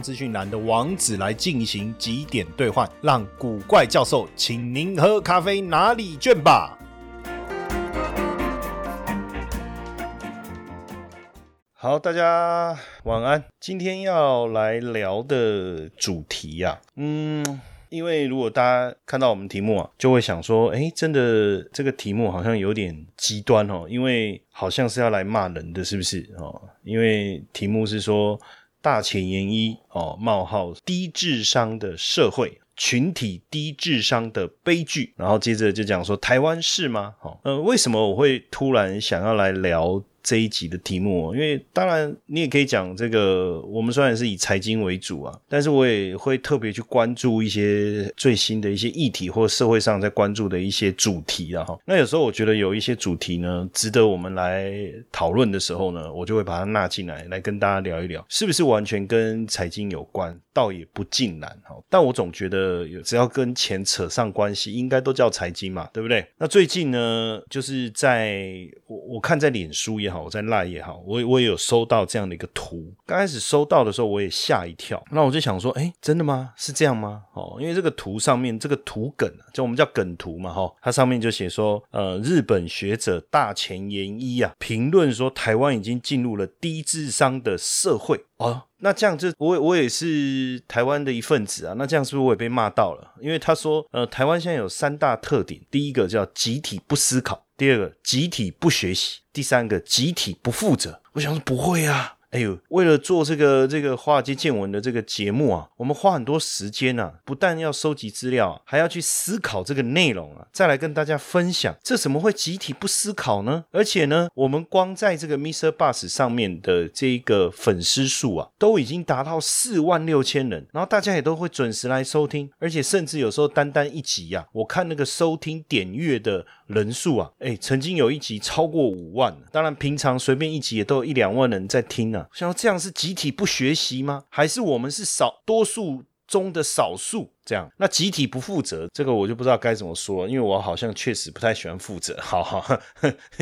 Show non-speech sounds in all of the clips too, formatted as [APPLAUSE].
资讯栏的网址来进行几点兑换，让古怪教授请您喝咖啡拿礼券吧。好，大家晚安。今天要来聊的主题呀、嗯，因为如果大家看到我们题目啊，就会想说，哎，真的这个题目好像有点极端哦，因为好像是要来骂人的，是不是哦？因为题目是说大前研一哦，冒号低智商的社会。群体低智商的悲剧，然后接着就讲说台湾是吗？好、呃，为什么我会突然想要来聊这一集的题目？因为当然你也可以讲这个，我们虽然是以财经为主啊，但是我也会特别去关注一些最新的一些议题或社会上在关注的一些主题啊哈。那有时候我觉得有一些主题呢，值得我们来讨论的时候呢，我就会把它纳进来，来跟大家聊一聊，是不是完全跟财经有关？倒也不尽然哈。但我总觉得只要跟钱扯上关系，应该都叫财经嘛，对不对？那最近呢，就是在我我看在脸书也好，我在赖也好，我我也有收到这样的一个图。刚开始收到的时候，我也吓一跳。那我就想说，哎，真的吗？是这样吗？哦，因为这个图上面这个图梗，就我们叫梗图嘛，哈，它上面就写说，呃，日本学者大前研一啊，评论说台湾已经进入了低智商的社会哦。那这样就我我也是台湾的一份子啊，那这样是不是我也被骂到了？因为他说，呃，台湾现在有三大特点，第一个叫集体不思考，第二个集体不学习，第三个集体不负责。我想说不会啊。哎呦，为了做这个这个华尔街见闻的这个节目啊，我们花很多时间啊，不但要收集资料、啊，还要去思考这个内容啊，再来跟大家分享。这怎么会集体不思考呢？而且呢，我们光在这个 Mr. Bus 上面的这一个粉丝数啊，都已经达到四万六千人，然后大家也都会准时来收听，而且甚至有时候单单一集呀、啊，我看那个收听点阅的人数啊，哎，曾经有一集超过五万。当然，平常随便一集也都有一两万人在听啊。想这样是集体不学习吗？还是我们是少多数中的少数？这样，那集体不负责，这个我就不知道该怎么说，因为我好像确实不太喜欢负责。好 [LAUGHS] 好，[LAUGHS]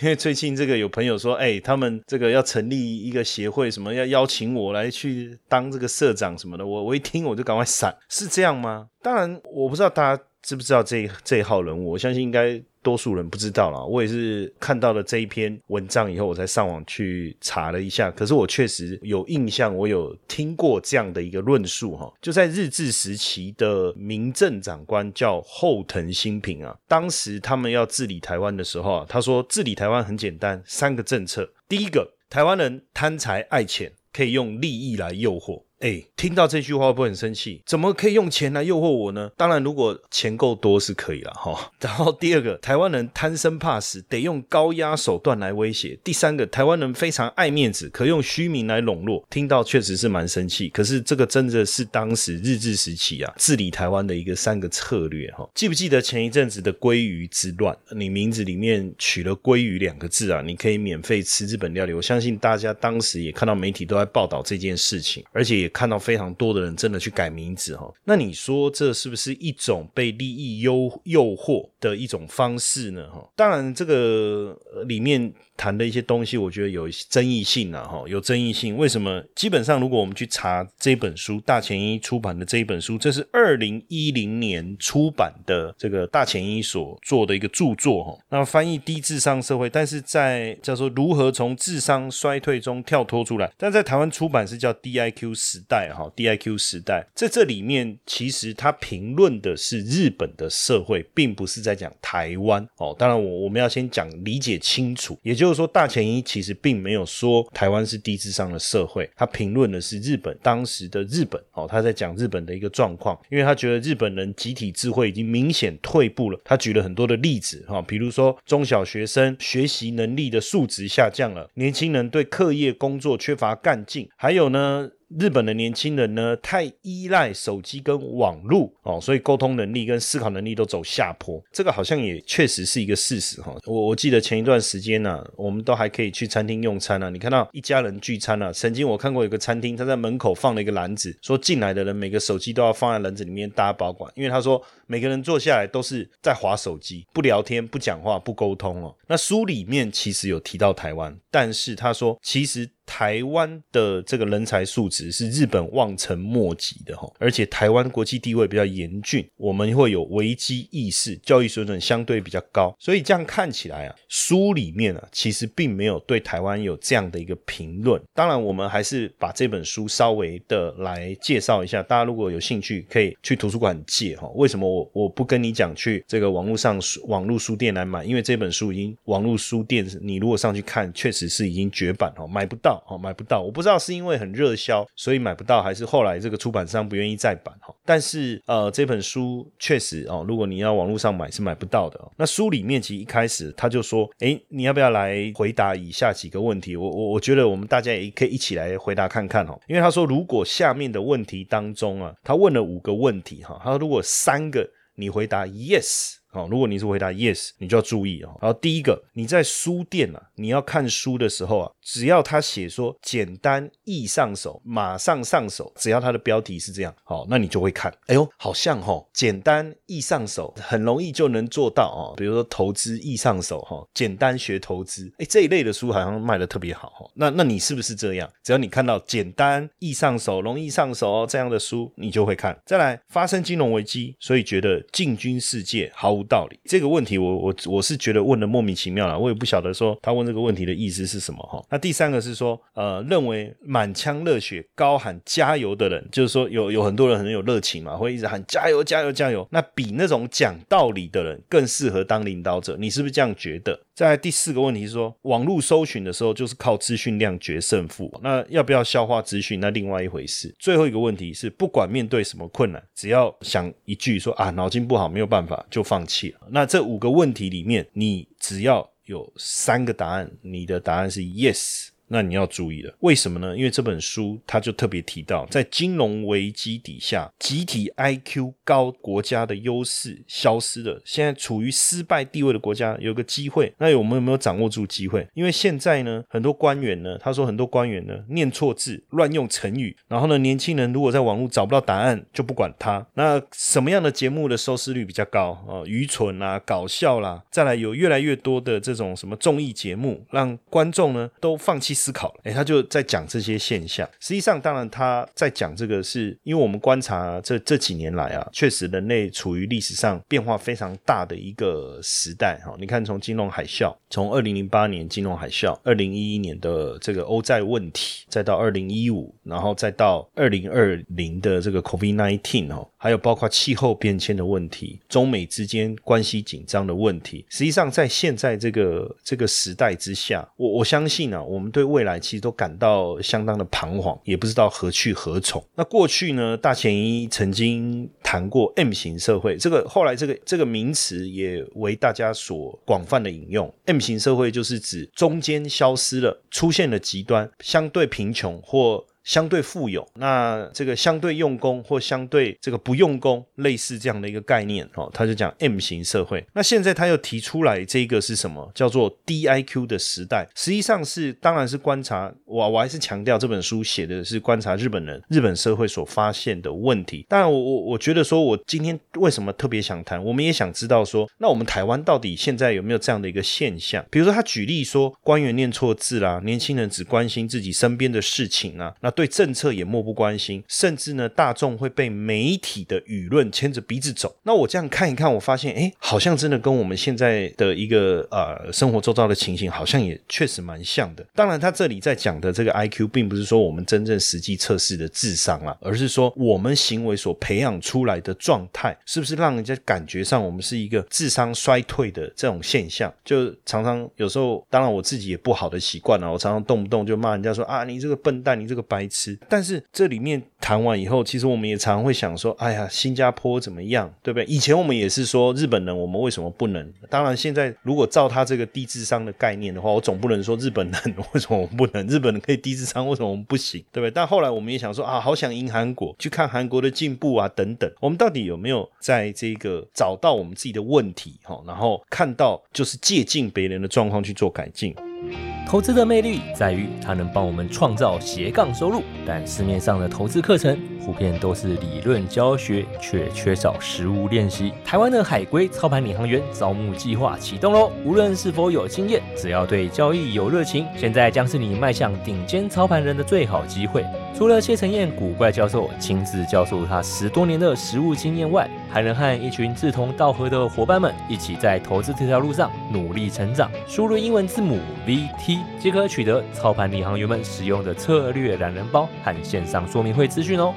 因为最近这个有朋友说，哎，他们这个要成立一个协会，什么要邀请我来去当这个社长什么的，我我一听我就赶快闪，是这样吗？当然，我不知道大家知不知道这这一号人物，我相信应该。多数人不知道啦，我也是看到了这一篇文章以后，我才上网去查了一下。可是我确实有印象，我有听过这样的一个论述哈，就在日治时期的民政长官叫后藤新平啊，当时他们要治理台湾的时候啊，他说治理台湾很简单，三个政策，第一个，台湾人贪财爱钱，可以用利益来诱惑。哎，听到这句话会不会很生气？怎么可以用钱来诱惑我呢？当然，如果钱够多是可以了哈。[LAUGHS] 然后第二个，台湾人贪生怕死，得用高压手段来威胁。第三个，台湾人非常爱面子，可用虚名来笼络。听到确实是蛮生气。可是这个真的是当时日治时期啊治理台湾的一个三个策略哈。记不记得前一阵子的鲑鱼之乱？你名字里面取了鲑鱼两个字啊，你可以免费吃日本料理。我相信大家当时也看到媒体都在报道这件事情，而且也。看到非常多的人真的去改名字哈，那你说这是不是一种被利益诱诱惑的一种方式呢？哈，当然这个里面谈的一些东西，我觉得有争议性啊，哈，有争议性。为什么？基本上如果我们去查这本书，大前一出版的这一本书，这是二零一零年出版的这个大前一所做的一个著作哈。那翻译低智商社会，但是在叫做如何从智商衰退中跳脱出来，但在台湾出版是叫 DIQ 时代哈，DIQ 时代在这里面其实他评论的是日本的社会，并不是在讲台湾哦。当然我我们要先讲理解清楚，也就是说大前一其实并没有说台湾是低智商的社会，他评论的是日本当时的日本哦，他在讲日本的一个状况，因为他觉得日本人集体智慧已经明显退步了。他举了很多的例子哈，比如说中小学生学习能力的素质下降了，年轻人对课业工作缺乏干劲，还有呢。日本的年轻人呢太依赖手机跟网络哦，所以沟通能力跟思考能力都走下坡。这个好像也确实是一个事实哈。我我记得前一段时间呢，我们都还可以去餐厅用餐啊。你看到一家人聚餐啊，曾经我看过有个餐厅，他在门口放了一个篮子，说进来的人每个手机都要放在篮子里面，大家保管，因为他说每个人坐下来都是在划手机，不聊天、不讲话、不沟通哦。那书里面其实有提到台湾，但是他说其实。台湾的这个人才素质是日本望尘莫及的哈，而且台湾国际地位比较严峻，我们会有危机意识，教育水准相对比较高，所以这样看起来啊，书里面啊其实并没有对台湾有这样的一个评论。当然，我们还是把这本书稍微的来介绍一下，大家如果有兴趣可以去图书馆借哈。为什么我我不跟你讲去这个网络上网络书店来买？因为这本书已经网络书店你如果上去看，确实是已经绝版哦，买不到。哦，买不到，我不知道是因为很热销，所以买不到，还是后来这个出版商不愿意再版哈。但是呃，这本书确实哦，如果你要网络上买是买不到的。那书里面其实一开始他就说，哎，你要不要来回答以下几个问题？我我我觉得我们大家也可以一起来回答看看哈。因为他说，如果下面的问题当中啊，他问了五个问题哈，他说如果三个你回答 yes。哦，如果你是回答 yes，你就要注意哦。然后第一个，你在书店啊，你要看书的时候啊，只要他写说简单易上手，马上上手，只要他的标题是这样，好，那你就会看。哎呦，好像哈，简单易上手，很容易就能做到哦。比如说投资易上手哈，简单学投资，哎，这一类的书好像卖的特别好哈。那那你是不是这样？只要你看到简单易上手、容易上手哦这样的书，你就会看。再来，发生金融危机，所以觉得进军世界毫无。道理这个问题，我我我是觉得问的莫名其妙了，我也不晓得说他问这个问题的意思是什么哈。那第三个是说，呃，认为满腔热血高喊加油的人，就是说有有很多人很有热情嘛，会一直喊加油加油加油。那比那种讲道理的人更适合当领导者，你是不是这样觉得？在第四个问题是说，网络搜寻的时候就是靠资讯量决胜负，那要不要消化资讯，那另外一回事。最后一个问题是，不管面对什么困难，只要想一句说啊，脑筋不好没有办法就放弃了。那这五个问题里面，你只要有三个答案，你的答案是 yes。那你要注意了，为什么呢？因为这本书它就特别提到，在金融危机底下，集体 IQ 高国家的优势消失了。现在处于失败地位的国家有个机会，那我们有没有掌握住机会？因为现在呢，很多官员呢，他说很多官员呢念错字、乱用成语，然后呢，年轻人如果在网络找不到答案，就不管他。那什么样的节目的收视率比较高啊？愚蠢啊，搞笑啦，再来有越来越多的这种什么综艺节目，让观众呢都放弃。思考了，哎，他就在讲这些现象。实际上，当然他在讲这个，是因为我们观察这这几年来啊，确实人类处于历史上变化非常大的一个时代。哈，你看，从金融海啸，从二零零八年金融海啸，二零一一年的这个欧债问题，再到二零一五，然后再到二零二零的这个 COVID nineteen 哦，还有包括气候变迁的问题，中美之间关系紧张的问题。实际上，在现在这个这个时代之下，我我相信啊，我们对未来其实都感到相当的彷徨，也不知道何去何从。那过去呢，大前一曾经谈过 M 型社会，这个后来这个这个名词也为大家所广泛的引用。M 型社会就是指中间消失了，出现了极端，相对贫穷或。相对富有，那这个相对用功或相对这个不用功，类似这样的一个概念哦，他就讲 M 型社会。那现在他又提出来这个是什么？叫做 DIQ 的时代，实际上是当然是观察我我还是强调这本书写的是观察日本人日本社会所发现的问题。当然，我我我觉得说我今天为什么特别想谈，我们也想知道说，那我们台湾到底现在有没有这样的一个现象？比如说他举例说，官员念错字啦，年轻人只关心自己身边的事情啊，那。对政策也漠不关心，甚至呢，大众会被媒体的舆论牵着鼻子走。那我这样看一看，我发现，哎，好像真的跟我们现在的一个呃生活周遭的情形，好像也确实蛮像的。当然，他这里在讲的这个 I Q，并不是说我们真正实际测试的智商啊，而是说我们行为所培养出来的状态，是不是让人家感觉上我们是一个智商衰退的这种现象？就常常有时候，当然我自己也不好的习惯了，我常常动不动就骂人家说啊，你这个笨蛋，你这个白。吃。但是这里面谈完以后，其实我们也常常会想说，哎呀，新加坡怎么样，对不对？以前我们也是说日本人，我们为什么不能？当然，现在如果照他这个低智商的概念的话，我总不能说日本人 [LAUGHS] 为什么我们不能？日本人可以低智商，为什么我们不行？对不对？但后来我们也想说啊，好想赢韩国，去看韩国的进步啊，等等。我们到底有没有在这个找到我们自己的问题？哈，然后看到就是借鉴别人的状况去做改进。投资的魅力在于它能帮我们创造斜杠收入，但市面上的投资课程普遍都是理论教学，却缺少实物练习。台湾的海龟操盘领航员招募计划启动喽！无论是否有经验，只要对交易有热情，现在将是你迈向顶尖操盘人的最好机会。除了谢承彦古怪教授亲自教授他十多年的实务经验外，还能和一群志同道合的伙伴们一起在投资这条路上努力成长。输入英文字母 VT 即可取得操盘领航员们使用的策略懒人包和线上说明会资讯哦。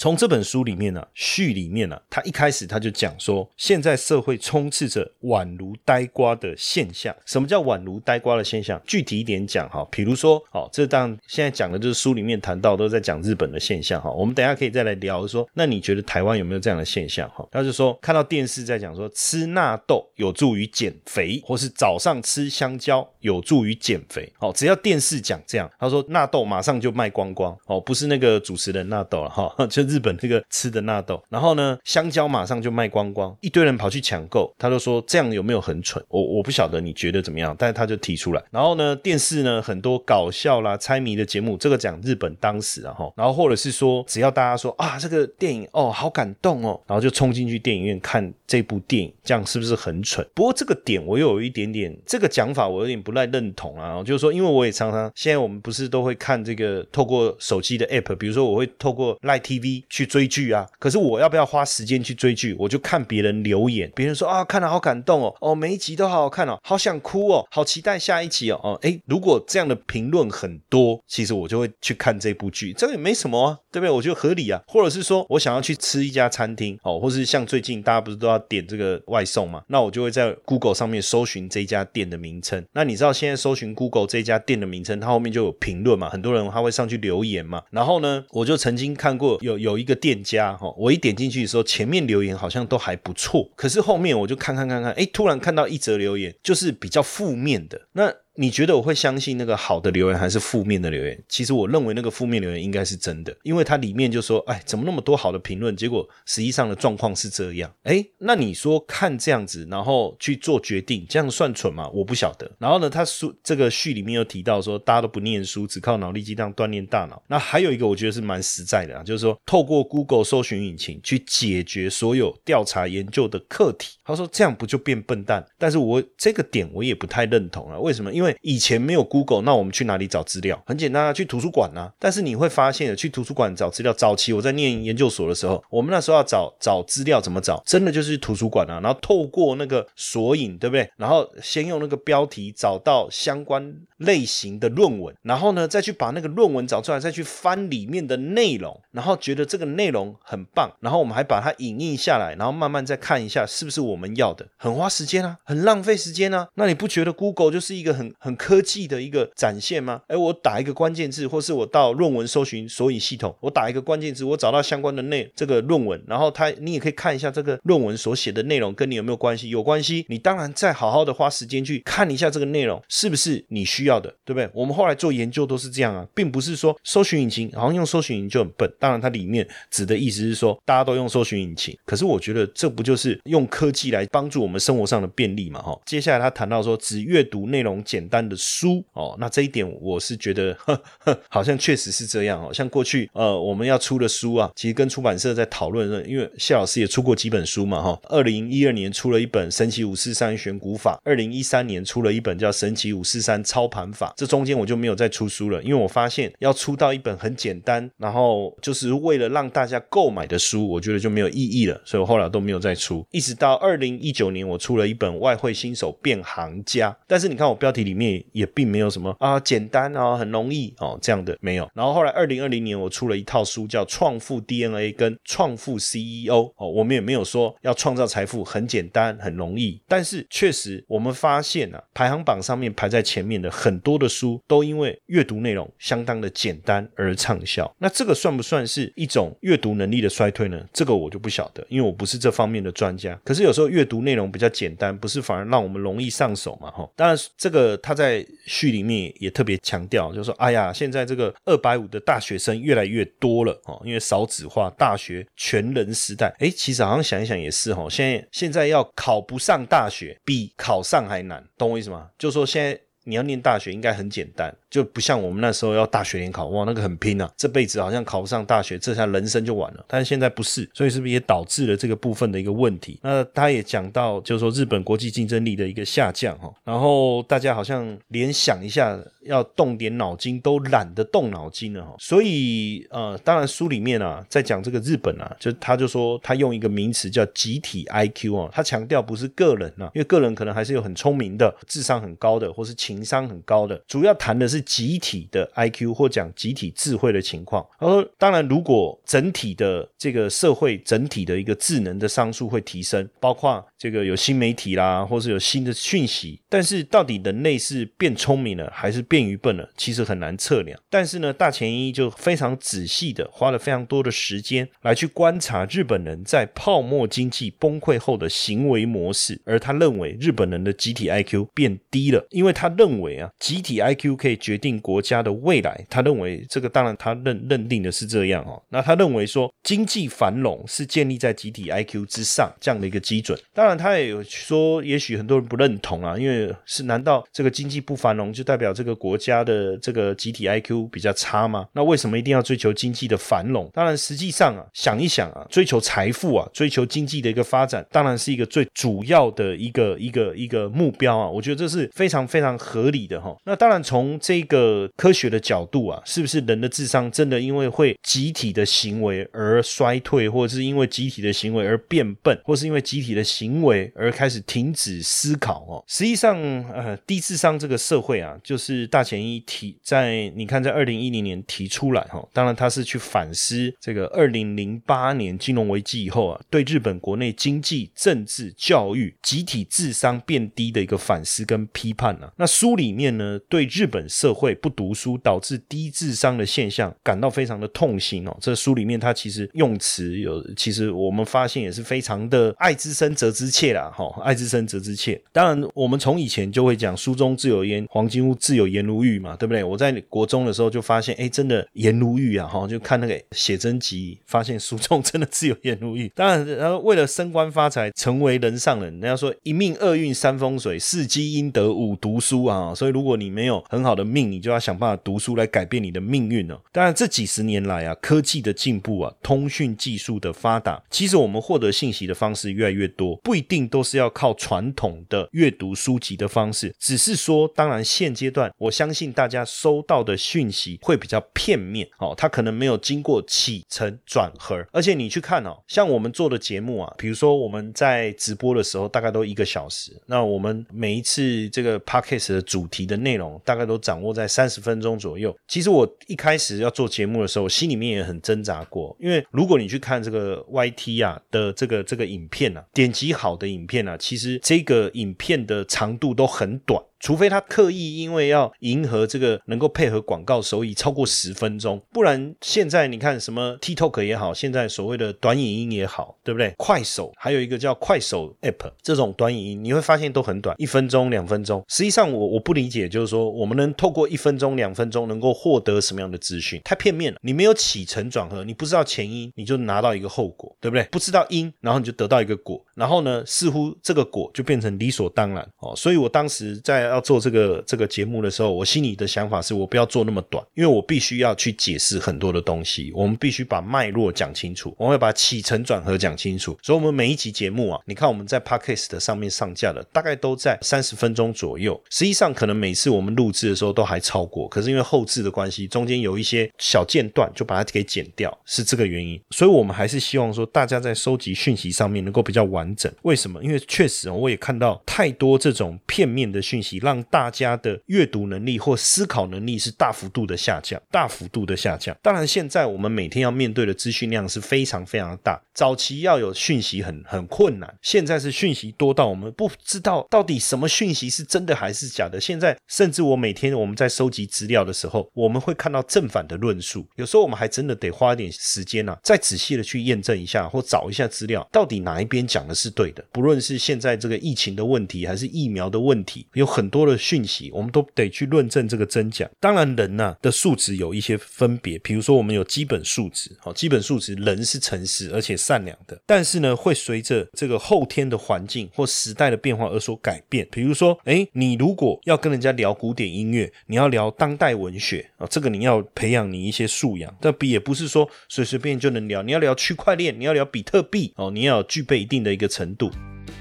从这本书里面呢，序里面呢，他一开始他就讲说，现在社会充斥着宛如呆瓜的现象。什么叫宛如呆瓜的现象？具体一点讲哈，比如说，哦，这当现在讲的就是书里面谈到都在讲日本的现象哈。我们等下可以再来聊说，那你觉得台湾有没有这样的现象哈？他就说看到电视在讲说吃纳豆有助于减肥，或是早上吃香蕉有助于减肥。哦，只要电视讲这样，他说纳豆马上就卖光光。哦，不是那个主持人纳豆了哈，就。日本这个吃的纳豆，然后呢，香蕉马上就卖光光，一堆人跑去抢购。他就说这样有没有很蠢？我我不晓得你觉得怎么样，但是他就提出来。然后呢，电视呢很多搞笑啦、猜谜的节目，这个讲日本当时啊哈，然后或者是说只要大家说啊这个电影哦好感动哦，然后就冲进去电影院看这部电影，这样是不是很蠢？不过这个点我又有一点点这个讲法我有点不太认同啊，就是说因为我也常常现在我们不是都会看这个透过手机的 app，比如说我会透过 Live TV。去追剧啊！可是我要不要花时间去追剧？我就看别人留言，别人说啊，看了好感动哦，哦，每一集都好好看哦，好想哭哦，好期待下一集哦，哦，哎，如果这样的评论很多，其实我就会去看这部剧，这个也没什么啊，对不对？我觉得合理啊。或者是说我想要去吃一家餐厅哦，或是像最近大家不是都要点这个外送嘛，那我就会在 Google 上面搜寻这家店的名称。那你知道现在搜寻 Google 这家店的名称，它后面就有评论嘛，很多人他会上去留言嘛。然后呢，我就曾经看过有有有一个。店家哈，我一点进去的时候，前面留言好像都还不错，可是后面我就看看看看，哎，突然看到一则留言，就是比较负面的那。你觉得我会相信那个好的留言还是负面的留言？其实我认为那个负面留言应该是真的，因为它里面就说：“哎，怎么那么多好的评论？”结果实际上的状况是这样。哎，那你说看这样子，然后去做决定，这样算蠢吗？我不晓得。然后呢，他书这个序里面又提到说，大家都不念书，只靠脑力激荡锻炼大脑。那还有一个我觉得是蛮实在的啊，就是说透过 Google 搜寻引擎去解决所有调查研究的课题。他说这样不就变笨蛋？但是我这个点我也不太认同啊。为什么？因为以前没有 Google，那我们去哪里找资料？很简单啊，去图书馆啊。但是你会发现，去图书馆找资料，早期我在念研究所的时候，我们那时候要找找资料，怎么找？真的就是图书馆啊，然后透过那个索引，对不对？然后先用那个标题找到相关类型的论文，然后呢再去把那个论文找出来，再去翻里面的内容，然后觉得这个内容很棒，然后我们还把它影印下来，然后慢慢再看一下是不是我们要的，很花时间啊，很浪费时间啊。那你不觉得 Google 就是一个很很科技的一个展现吗？哎，我打一个关键字，或是我到论文搜寻索引系统，我打一个关键字，我找到相关的内这个论文，然后它你也可以看一下这个论文所写的内容跟你有没有关系？有关系，你当然再好好的花时间去看一下这个内容是不是你需要的，对不对？我们后来做研究都是这样啊，并不是说搜寻引擎好像用搜寻引擎就很笨。当然，它里面指的意思是说大家都用搜寻引擎，可是我觉得这不就是用科技来帮助我们生活上的便利嘛？哈，接下来他谈到说只阅读内容简简单的书哦，那这一点我是觉得 [LAUGHS] 呵呵好像确实是这样哦。像过去呃我们要出的书啊，其实跟出版社在讨论，因为谢老师也出过几本书嘛哈。二零一二年出了一本《神奇五四三选股法》，二零一三年出了一本叫《神奇五四三操盘法》。这中间我就没有再出书了，因为我发现要出到一本很简单，然后就是为了让大家购买的书，我觉得就没有意义了，所以我后来都没有再出。一直到二零一九年，我出了一本《外汇新手变行家》，但是你看我标题里。里面也并没有什么啊简单啊很容易哦这样的没有。然后后来二零二零年我出了一套书叫《创富 DNA》跟《创富 CEO》哦，我们也没有说要创造财富很简单很容易，但是确实我们发现啊，排行榜上面排在前面的很多的书都因为阅读内容相当的简单而畅销。那这个算不算是一种阅读能力的衰退呢？这个我就不晓得，因为我不是这方面的专家。可是有时候阅读内容比较简单，不是反而让我们容易上手嘛？哈，当然这个他在序里面也特别强调，就是说，哎呀，现在这个二百五的大学生越来越多了哦，因为少子化，大学全人时代。哎，其实好像想一想也是哦，现在现在要考不上大学比考上还难，懂我意思吗？就说现在你要念大学应该很简单。就不像我们那时候要大学联考，哇，那个很拼啊，这辈子好像考不上大学，这下人生就完了。但是现在不是，所以是不是也导致了这个部分的一个问题？那他也讲到，就是说日本国际竞争力的一个下降哈，然后大家好像联想一下要动点脑筋都懒得动脑筋了哈。所以呃，当然书里面啊，在讲这个日本啊，就他就说他用一个名词叫集体 IQ 啊，他强调不是个人啊，因为个人可能还是有很聪明的、智商很高的，或是情商很高的，主要谈的是。集体的 IQ 或讲集体智慧的情况，他说，当然，如果整体的这个社会整体的一个智能的商数会提升，包括这个有新媒体啦，或是有新的讯息，但是到底人类是变聪明了还是变愚笨了，其实很难测量。但是呢，大前一就非常仔细的花了非常多的时间来去观察日本人在泡沫经济崩溃后的行为模式，而他认为日本人的集体 IQ 变低了，因为他认为啊，集体 IQ 可以决定国家的未来，他认为这个当然他认认定的是这样哦。那他认为说经济繁荣是建立在集体 IQ 之上这样的一个基准。当然他也有说，也许很多人不认同啊，因为是难道这个经济不繁荣就代表这个国家的这个集体 IQ 比较差吗？那为什么一定要追求经济的繁荣？当然实际上啊，想一想啊，追求财富啊，追求经济的一个发展，当然是一个最主要的一个一个一个目标啊。我觉得这是非常非常合理的哈。那当然从这个科学的角度啊，是不是人的智商真的因为会集体的行为而衰退，或者是因为集体的行为而变笨，或是因为集体的行为而开始停止思考？哦，实际上，呃，低智商这个社会啊，就是大前一提在你看，在二零一零年提出来哈，当然他是去反思这个二零零八年金融危机以后啊，对日本国内经济、政治、教育集体智商变低的一个反思跟批判啊。那书里面呢，对日本社会不读书导致低智商的现象感到非常的痛心哦。这书里面他其实用词有，其实我们发现也是非常的爱之深责之切啦，哈，爱之深责之切。当然，我们从以前就会讲书中自有颜，黄金屋自有颜颜如玉嘛，对不对？我在国中的时候就发现，哎，真的颜如玉啊，哈，就看那个写真集，发现书中真的只有颜如玉。当然，然后为了升官发财，成为人上人，人家说一命二运三风水，四积阴德五读书啊，所以如果你没有很好的命，你就要想办法。读书来改变你的命运呢？当然，这几十年来啊，科技的进步啊，通讯技术的发达，其实我们获得信息的方式越来越多，不一定都是要靠传统的阅读书籍的方式。只是说，当然现阶段，我相信大家收到的讯息会比较片面哦，它可能没有经过起承转合。而且你去看哦，像我们做的节目啊，比如说我们在直播的时候，大概都一个小时，那我们每一次这个 podcast 的主题的内容，大概都掌握在三十分钟。左右，其实我一开始要做节目的时候，心里面也很挣扎过。因为如果你去看这个 YT 啊的这个这个影片啊，点击好的影片啊，其实这个影片的长度都很短。除非他刻意因为要迎合这个能够配合广告收益超过十分钟，不然现在你看什么 TikTok 也好，现在所谓的短影音也好，对不对？快手还有一个叫快手 App，这种短影音你会发现都很短，一分钟、两分钟。实际上我我不理解，就是说我们能透过一分钟、两分钟能够获得什么样的资讯？太片面了。你没有起承转合，你不知道前因，你就拿到一个后果，对不对？不知道因，然后你就得到一个果，然后呢，似乎这个果就变成理所当然哦。所以我当时在。要做这个这个节目的时候，我心里的想法是我不要做那么短，因为我必须要去解释很多的东西。我们必须把脉络讲清楚，我们要把起承转合讲清楚。所以，我们每一集节目啊，你看我们在 Podcast 上面上架的，大概都在三十分钟左右。实际上，可能每次我们录制的时候都还超过，可是因为后置的关系，中间有一些小间断，就把它给剪掉，是这个原因。所以我们还是希望说，大家在收集讯息上面能够比较完整。为什么？因为确实我也看到太多这种片面的讯息。让大家的阅读能力或思考能力是大幅度的下降，大幅度的下降。当然，现在我们每天要面对的资讯量是非常非常大。早期要有讯息很很困难，现在是讯息多到我们不知道到底什么讯息是真的还是假的。现在甚至我每天我们在收集资料的时候，我们会看到正反的论述，有时候我们还真的得花一点时间呢，再仔细的去验证一下或找一下资料，到底哪一边讲的是对的。不论是现在这个疫情的问题，还是疫苗的问题，有很多的讯息，我们都得去论证这个真假。当然，人呢的素质有一些分别，比如说我们有基本素质，好，基本素质，人是诚实而且善良的。但是呢，会随着这个后天的环境或时代的变化而所改变。比如说，哎，你如果要跟人家聊古典音乐，你要聊当代文学啊，这个你要培养你一些素养。但也不是说随随便便就能聊，你要聊区块链，你要聊比特币哦，你要具备一定的一个程度。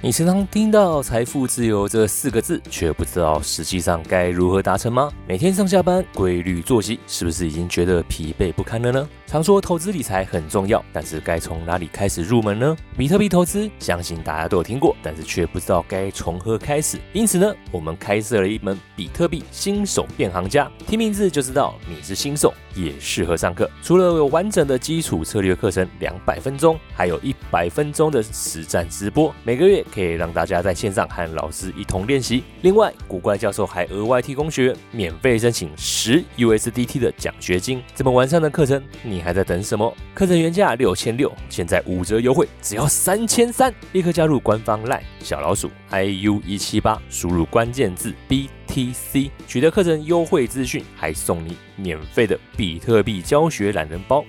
你时常听到“财富自由”这四个字，却不知道实际上该如何达成吗？每天上下班规律作息，是不是已经觉得疲惫不堪了呢？常说投资理财很重要，但是该从哪里开始入门呢？比特币投资，相信大家都有听过，但是却不知道该从何开始。因此呢，我们开设了一门比特币新手变行家，听名字就知道你是新手，也适合上课。除了有完整的基础策略课程两百分钟，还有一百分钟的实战直播，每个月。可以让大家在线上和老师一同练习。另外，古怪教授还额外提供学员免费申请十 USDT 的奖学金。这么完善的课程，你你还在等什么？课程原价六千六，现在五折优惠，只要三千三。立刻加入官方 LINE 小老鼠 IU 一七八，输入关键字 BTC，取得课程优惠资讯，还送你免费的比特币教学懒人包。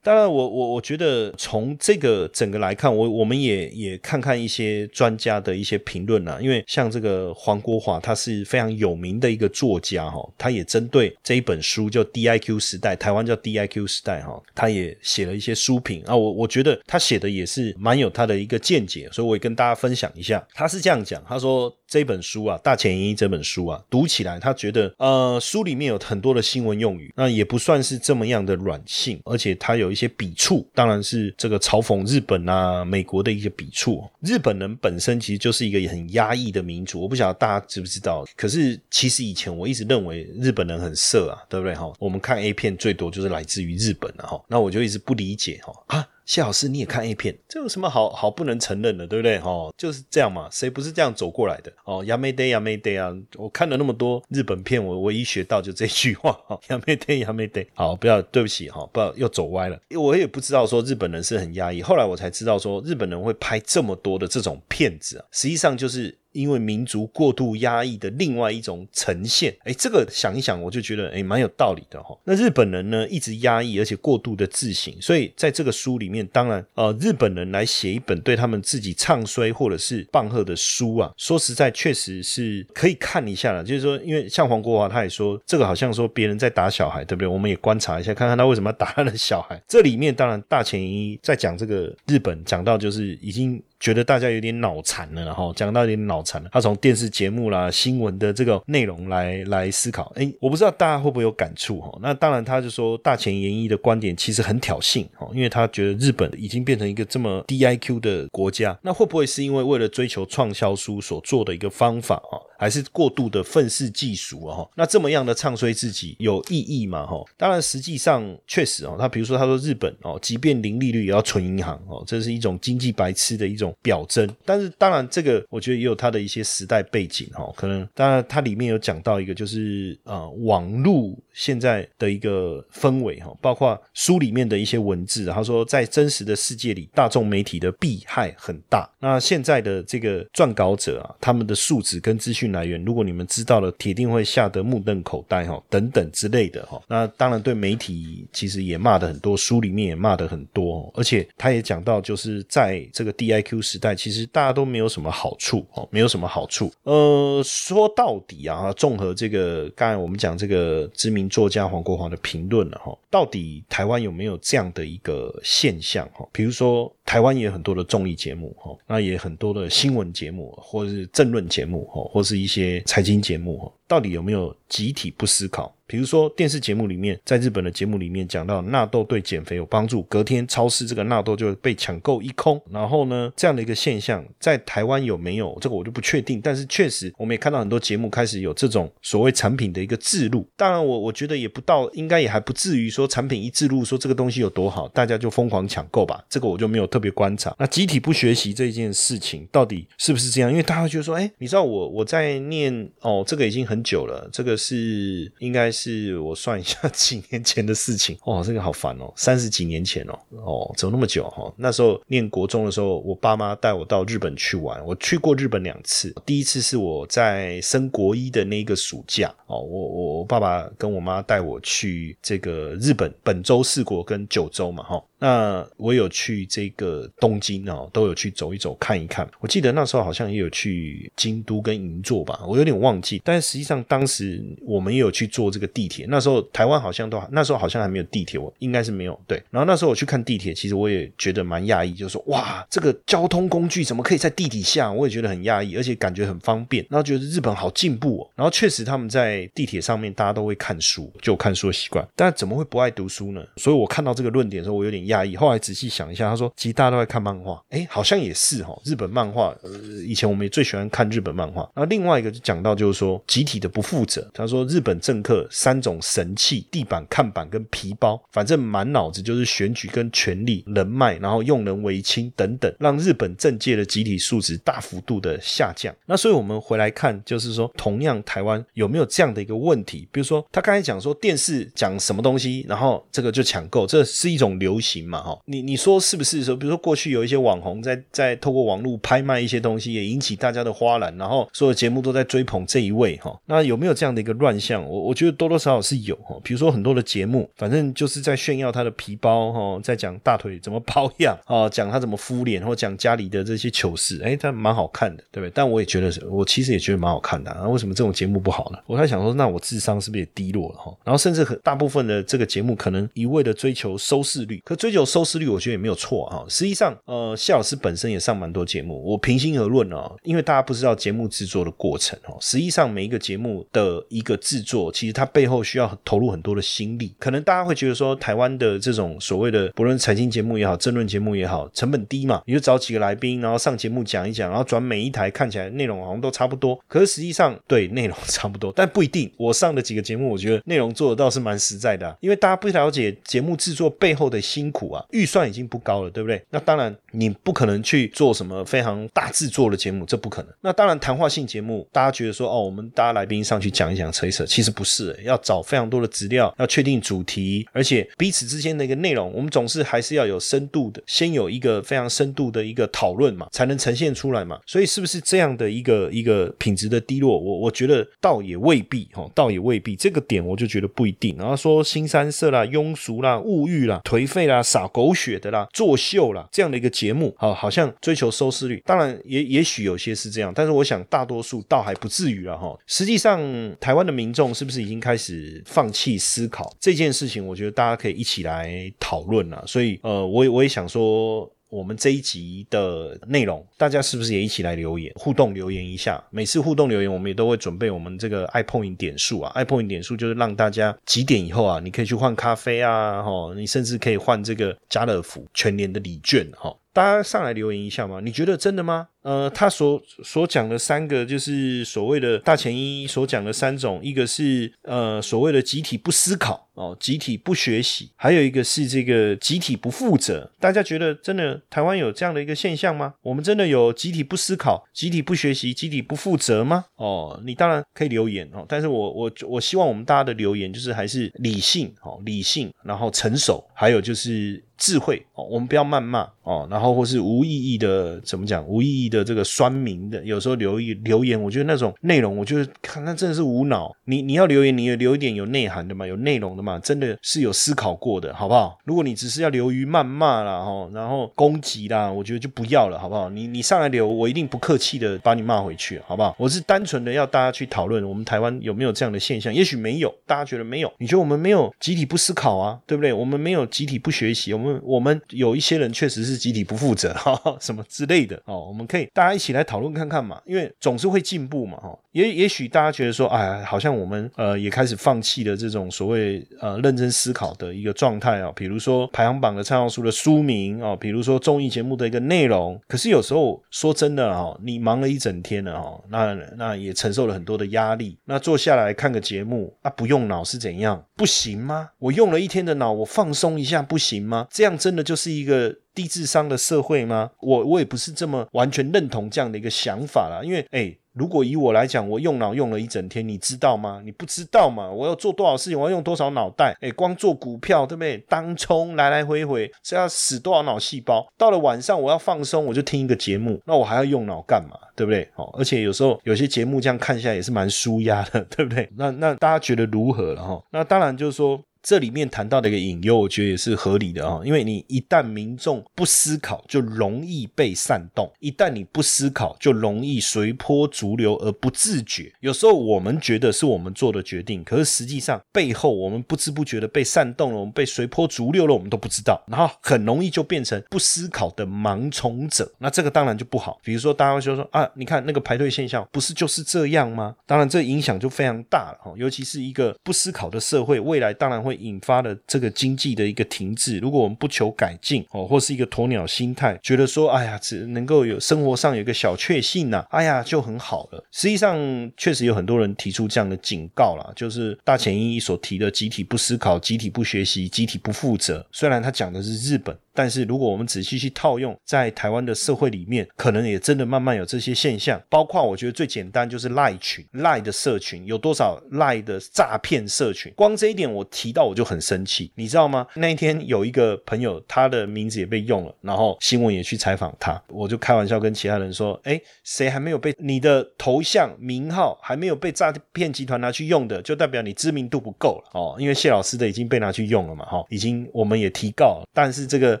当然，我我我觉得从这个整个来看，我我们也也看看一些专家的一些评论啊，因为像这个黄国华，他是非常有名的一个作家哈，他也针对这一本书叫 DIQ 时代，台湾叫 DIQ 时代哈，他也写了一些书评啊，我我觉得他写的也是蛮有他的一个见解，所以我也跟大家分享一下，他是这样讲，他说。这本书啊，《大前研一》这本书啊，读起来他觉得，呃，书里面有很多的新闻用语，那也不算是这么样的软性，而且他有一一些笔触，当然是这个嘲讽日本啊、美国的一些笔触。日本人本身其实就是一个很压抑的民族，我不晓得大家知不知道。可是其实以前我一直认为日本人很色啊，对不对哈？我们看 A 片最多就是来自于日本的哈，那我就一直不理解哈啊。谢老师，你也看 A 片，这有什么好好不能承认的，对不对？哦，就是这样嘛，谁不是这样走过来的？哦，亚美得亚美得啊！我看了那么多日本片，我唯一学到就这句话，亚美得亚美得。好，不要对不起哈，不要又走歪了。我也不知道说日本人是很压抑，后来我才知道说日本人会拍这么多的这种片子啊，实际上就是。因为民族过度压抑的另外一种呈现，哎，这个想一想，我就觉得哎，蛮有道理的哈。那日本人呢，一直压抑，而且过度的自省，所以在这个书里面，当然，呃，日本人来写一本对他们自己唱衰或者是棒喝的书啊，说实在，确实是可以看一下了。就是说，因为像黄国华他也说，这个好像说别人在打小孩，对不对？我们也观察一下，看看他为什么要打他的小孩。这里面当然大前一在讲这个日本，讲到就是已经。觉得大家有点脑残了，然后讲到有点脑残了。他从电视节目啦、新闻的这个内容来来思考，哎，我不知道大家会不会有感触哈。那当然，他就说大前研一的观点其实很挑衅哈，因为他觉得日本已经变成一个这么低 IQ 的国家，那会不会是因为为了追求畅销书所做的一个方法啊？还是过度的愤世嫉俗啊？哈，那这么样的唱衰自己有意义吗？哈，当然，实际上确实哦，他比如说他说日本哦，即便零利率也要存银行哦，这是一种经济白痴的一种。表征，但是当然，这个我觉得也有它的一些时代背景哈。可能当然，它里面有讲到一个，就是呃，网络现在的一个氛围哈，包括书里面的一些文字。他说，在真实的世界里，大众媒体的弊害很大。那现在的这个撰稿者啊，他们的素质跟资讯来源，如果你们知道了，铁定会吓得目瞪口呆哈，等等之类的哈。那当然，对媒体其实也骂的很多，书里面也骂的很多，而且他也讲到，就是在这个 DIQ。时代其实大家都没有什么好处哦，没有什么好处。呃，说到底啊，综合这个刚才我们讲这个知名作家黄国华的评论了哈，到底台湾有没有这样的一个现象哈？比如说台湾也有很多的综艺节目哈，那也很多的新闻节目或者是政论节目哈，或是一些财经节目哈。到底有没有集体不思考？比如说电视节目里面，在日本的节目里面讲到纳豆对减肥有帮助，隔天超市这个纳豆就被抢购一空。然后呢，这样的一个现象在台湾有没有？这个我就不确定。但是确实，我们也看到很多节目开始有这种所谓产品的一个自录。当然，我我觉得也不到，应该也还不至于说产品一自录说这个东西有多好，大家就疯狂抢购吧。这个我就没有特别观察。那集体不学习这件事情到底是不是这样？因为大家觉得说，哎，你知道我我在念哦，这个已经很很久了，这个是应该。是我算一下 [LAUGHS] 几年前的事情哦，这个好烦哦，三十几年前哦，哦，走那么久哈。那时候念国中的时候，我爸妈带我到日本去玩，我去过日本两次。第一次是我在升国一的那个暑假哦，我我爸爸跟我妈带我去这个日本本州四国跟九州嘛哈。那我有去这个东京哦，都有去走一走看一看。我记得那时候好像也有去京都跟银座吧，我有点忘记。但是实际上当时我们也有去坐这个地铁。那时候台湾好像都那时候好像还没有地铁，我应该是没有对。然后那时候我去看地铁，其实我也觉得蛮讶异，就是说哇，这个交通工具怎么可以在地底下？我也觉得很讶异，而且感觉很方便。然后觉得日本好进步哦。然后确实他们在地铁上面大家都会看书，就有看书的习惯。但怎么会不爱读书呢？所以我看到这个论点的时候，我有点。讶异。后来仔细想一下，他说其实大家都在看漫画，哎，好像也是哈。日本漫画，呃，以前我们也最喜欢看日本漫画。然后另外一个就讲到就是说集体的不负责。他说日本政客三种神器：地板、看板跟皮包，反正满脑子就是选举跟权力、人脉，然后用人为亲等等，让日本政界的集体素质大幅度的下降。那所以我们回来看，就是说同样台湾有没有这样的一个问题？比如说他刚才讲说电视讲什么东西，然后这个就抢购，这是一种流行。嘛哈，你你说是不是说，比如说过去有一些网红在在透过网络拍卖一些东西，也引起大家的哗然，然后所有节目都在追捧这一位哈。那有没有这样的一个乱象？我我觉得多多少少是有哈。比如说很多的节目，反正就是在炫耀他的皮包哈，在讲大腿怎么保养啊，[LAUGHS] 讲他怎么敷脸，或讲家里的这些糗事，哎，他蛮好看的，对不对？但我也觉得，我其实也觉得蛮好看的啊。为什么这种节目不好呢？我在想说，那我智商是不是也低落了哈？然后甚至很大部分的这个节目可能一味的追求收视率，可。追求收视率，我觉得也没有错哈。实际上，呃，谢老师本身也上蛮多节目。我平心而论哦，因为大家不知道节目制作的过程哦。实际上，每一个节目的一个制作，其实它背后需要投入很多的心力。可能大家会觉得说，台湾的这种所谓的不论财经节目也好，争论节目也好，成本低嘛，你就找几个来宾，然后上节目讲一讲，然后转每一台看起来内容好像都差不多。可是实际上，对内容差不多，但不一定。我上的几个节目，我觉得内容做的倒是蛮实在的，因为大家不了解节目制作背后的辛。苦啊，预算已经不高了，对不对？那当然，你不可能去做什么非常大制作的节目，这不可能。那当然，谈话性节目，大家觉得说，哦，我们大家来宾上去讲一讲、扯一扯，其实不是，要找非常多的资料，要确定主题，而且彼此之间的一个内容，我们总是还是要有深度的，先有一个非常深度的一个讨论嘛，才能呈现出来嘛。所以，是不是这样的一个一个品质的低落？我我觉得倒也未必，哈，倒也未必。这个点我就觉得不一定。然后说新三色啦、庸俗啦、物欲啦、颓废啦。撒狗血的啦，作秀啦，这样的一个节目，好，好像追求收视率。当然，也也许有些是这样，但是我想大多数倒还不至于了哈。实际上，台湾的民众是不是已经开始放弃思考这件事情？我觉得大家可以一起来讨论了。所以，呃，我我也想说。我们这一集的内容，大家是不是也一起来留言互动留言一下？每次互动留言，我们也都会准备我们这个 iPoint 点数啊，iPoint 点数就是让大家几点以后啊，你可以去换咖啡啊，哈，你甚至可以换这个家乐福全年的礼券，哈。大家上来留言一下嘛？你觉得真的吗？呃，他所所讲的三个就是所谓的大前一所讲的三种，一个是呃所谓的集体不思考哦，集体不学习，还有一个是这个集体不负责。大家觉得真的台湾有这样的一个现象吗？我们真的有集体不思考、集体不学习、集体不负责吗？哦，你当然可以留言哦，但是我我我希望我们大家的留言就是还是理性哦，理性，然后成熟，还有就是。智慧哦，我们不要谩骂哦，然后或是无意义的怎么讲？无意义的这个酸民的，有时候留一留言，我觉得那种内容，我觉得看那真的是无脑。你你要留言，你也留一点有内涵的嘛，有内容的嘛，真的是有思考过的，好不好？如果你只是要流于谩骂啦，哈，然后攻击啦，我觉得就不要了，好不好？你你上来留，我一定不客气的把你骂回去，好不好？我是单纯的要大家去讨论，我们台湾有没有这样的现象？也许没有，大家觉得没有，你觉得我们没有集体不思考啊，对不对？我们没有集体不学习，我们。们我们有一些人确实是集体不负责 [LAUGHS] 哈，什么之类的哦，我们可以大家一起来讨论看看嘛，因为总是会进步嘛哈。也也许大家觉得说，哎，好像我们呃也开始放弃了这种所谓呃认真思考的一个状态啊，比如说排行榜的畅销书的书名哦，比如说综艺节目的一个内容。可是有时候说真的哦，你忙了一整天了哦，那那也承受了很多的压力，那坐下来看个节目啊，不用脑是怎样？不行吗？我用了一天的脑，我放松一下不行吗？这样真的就是一个低智商的社会吗？我我也不是这么完全认同这样的一个想法啦，因为哎。如果以我来讲，我用脑用了一整天，你知道吗？你不知道嘛？我要做多少事情，我要用多少脑袋？哎，光做股票，对不对？当冲来来回回是要死多少脑细胞？到了晚上我要放松，我就听一个节目，那我还要用脑干嘛？对不对？哦，而且有时候有些节目这样看下来也是蛮舒压的，对不对？那那大家觉得如何了哈？那当然就是说。这里面谈到的一个隐忧，我觉得也是合理的啊，因为你一旦民众不思考，就容易被煽动；一旦你不思考，就容易随波逐流而不自觉。有时候我们觉得是我们做的决定，可是实际上背后我们不知不觉的被煽动了，我们被随波逐流了，我们都不知道。然后很容易就变成不思考的盲从者，那这个当然就不好。比如说大家会说啊，你看那个排队现象，不是就是这样吗？当然这影响就非常大了哈，尤其是一个不思考的社会，未来当然会。引发的这个经济的一个停滞，如果我们不求改进哦，或是一个鸵鸟心态，觉得说，哎呀，只能够有生活上有一个小确幸呐，哎呀就很好了。实际上，确实有很多人提出这样的警告啦，就是大前一所提的集体不思考、集体不学习、集体不负责。虽然他讲的是日本。但是，如果我们仔细去套用在台湾的社会里面，可能也真的慢慢有这些现象。包括我觉得最简单就是赖群，赖的社群有多少赖的诈骗社群？光这一点我提到我就很生气，你知道吗？那一天有一个朋友，他的名字也被用了，然后新闻也去采访他，我就开玩笑跟其他人说：“哎，谁还没有被你的头像名号还没有被诈骗集团拿去用的，就代表你知名度不够了哦。因为谢老师的已经被拿去用了嘛，哈，已经我们也提告，但是这个。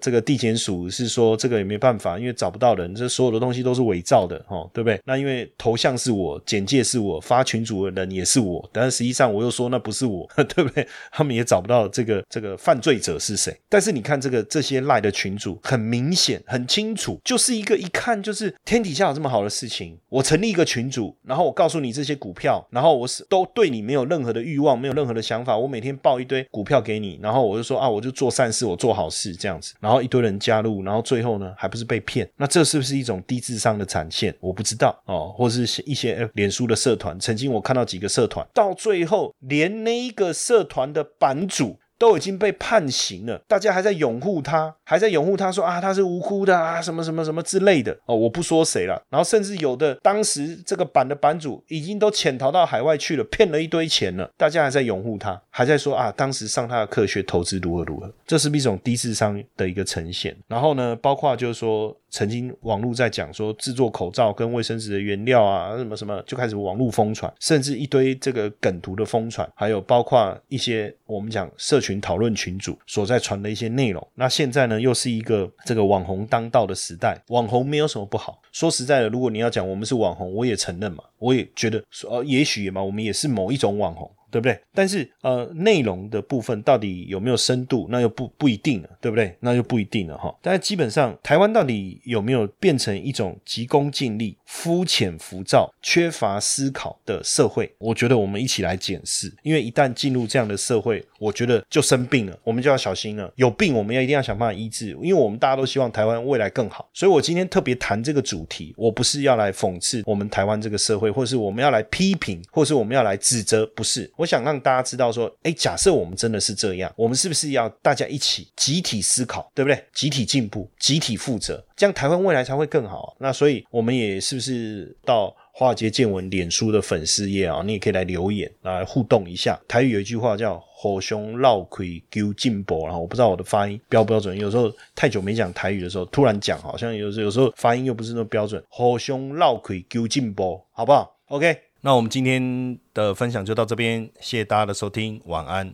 这个地检署是说这个也没办法，因为找不到人，这所有的东西都是伪造的，哦，对不对？那因为头像是我，简介是我，发群主的人也是我，但是实际上我又说那不是我，[LAUGHS] 对不对？他们也找不到这个这个犯罪者是谁。但是你看这个这些赖的群主，很明显很清楚，就是一个一看就是天底下有这么好的事情，我成立一个群主，然后我告诉你这些股票，然后我是都对你没有任何的欲望，没有任何的想法，我每天报一堆股票给你，然后我就说啊，我就做善事，我做好事这样子，然。然后一堆人加入，然后最后呢，还不是被骗？那这是不是一种低智商的展现？我不知道哦，或是一些脸书的社团，曾经我看到几个社团，到最后连那一个社团的版主。都已经被判刑了，大家还在拥护他，还在拥护他，说啊他是无辜的啊，什么什么什么之类的哦，我不说谁了。然后甚至有的当时这个版的版主已经都潜逃到海外去了，骗了一堆钱了，大家还在拥护他，还在说啊当时上他的课学投资如何如何，这是一种低智商的一个呈现。然后呢，包括就是说。曾经网络在讲说制作口罩跟卫生纸的原料啊，什么什么就开始网络疯传，甚至一堆这个梗图的疯传，还有包括一些我们讲社群讨论群组所在传的一些内容。那现在呢，又是一个这个网红当道的时代，网红没有什么不好。说实在的，如果你要讲我们是网红，我也承认嘛，我也觉得呃，也许嘛，我们也是某一种网红。对不对？但是呃，内容的部分到底有没有深度，那又不不一定了，对不对？那就不一定了哈。但是基本上，台湾到底有没有变成一种急功近利、肤浅浮躁、缺乏思考的社会？我觉得我们一起来检视，因为一旦进入这样的社会，我觉得就生病了，我们就要小心了。有病，我们要一定要想办法医治，因为我们大家都希望台湾未来更好。所以我今天特别谈这个主题，我不是要来讽刺我们台湾这个社会，或是我们要来批评，或是我们要来指责，不是。我想让大家知道说，哎，假设我们真的是这样，我们是不是要大家一起集体思考，对不对？集体进步，集体负责，这样台湾未来才会更好。那所以我们也是不是到华尔街见闻脸书的粉丝页啊？你也可以来留言来互动一下。台语有一句话叫“火熊绕亏丢进步”，然后我不知道我的发音标不标准。有时候太久没讲台语的时候，突然讲，好像有时有时候发音又不是那么标准。火熊绕亏丢进步，好不好？OK。那我们今天的分享就到这边，谢谢大家的收听，晚安。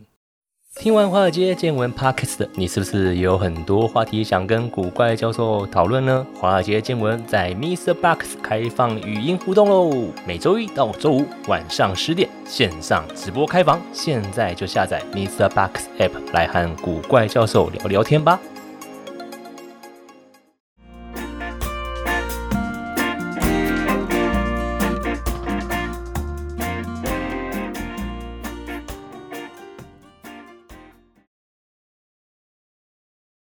听完华尔街见闻 Podcast，你是不是有很多话题想跟古怪教授讨论呢？华尔街见闻在 Mr. Box 开放语音互动喽，每周一到周五晚上十点线上直播开房，现在就下载 Mr. Box App 来和古怪教授聊聊天吧。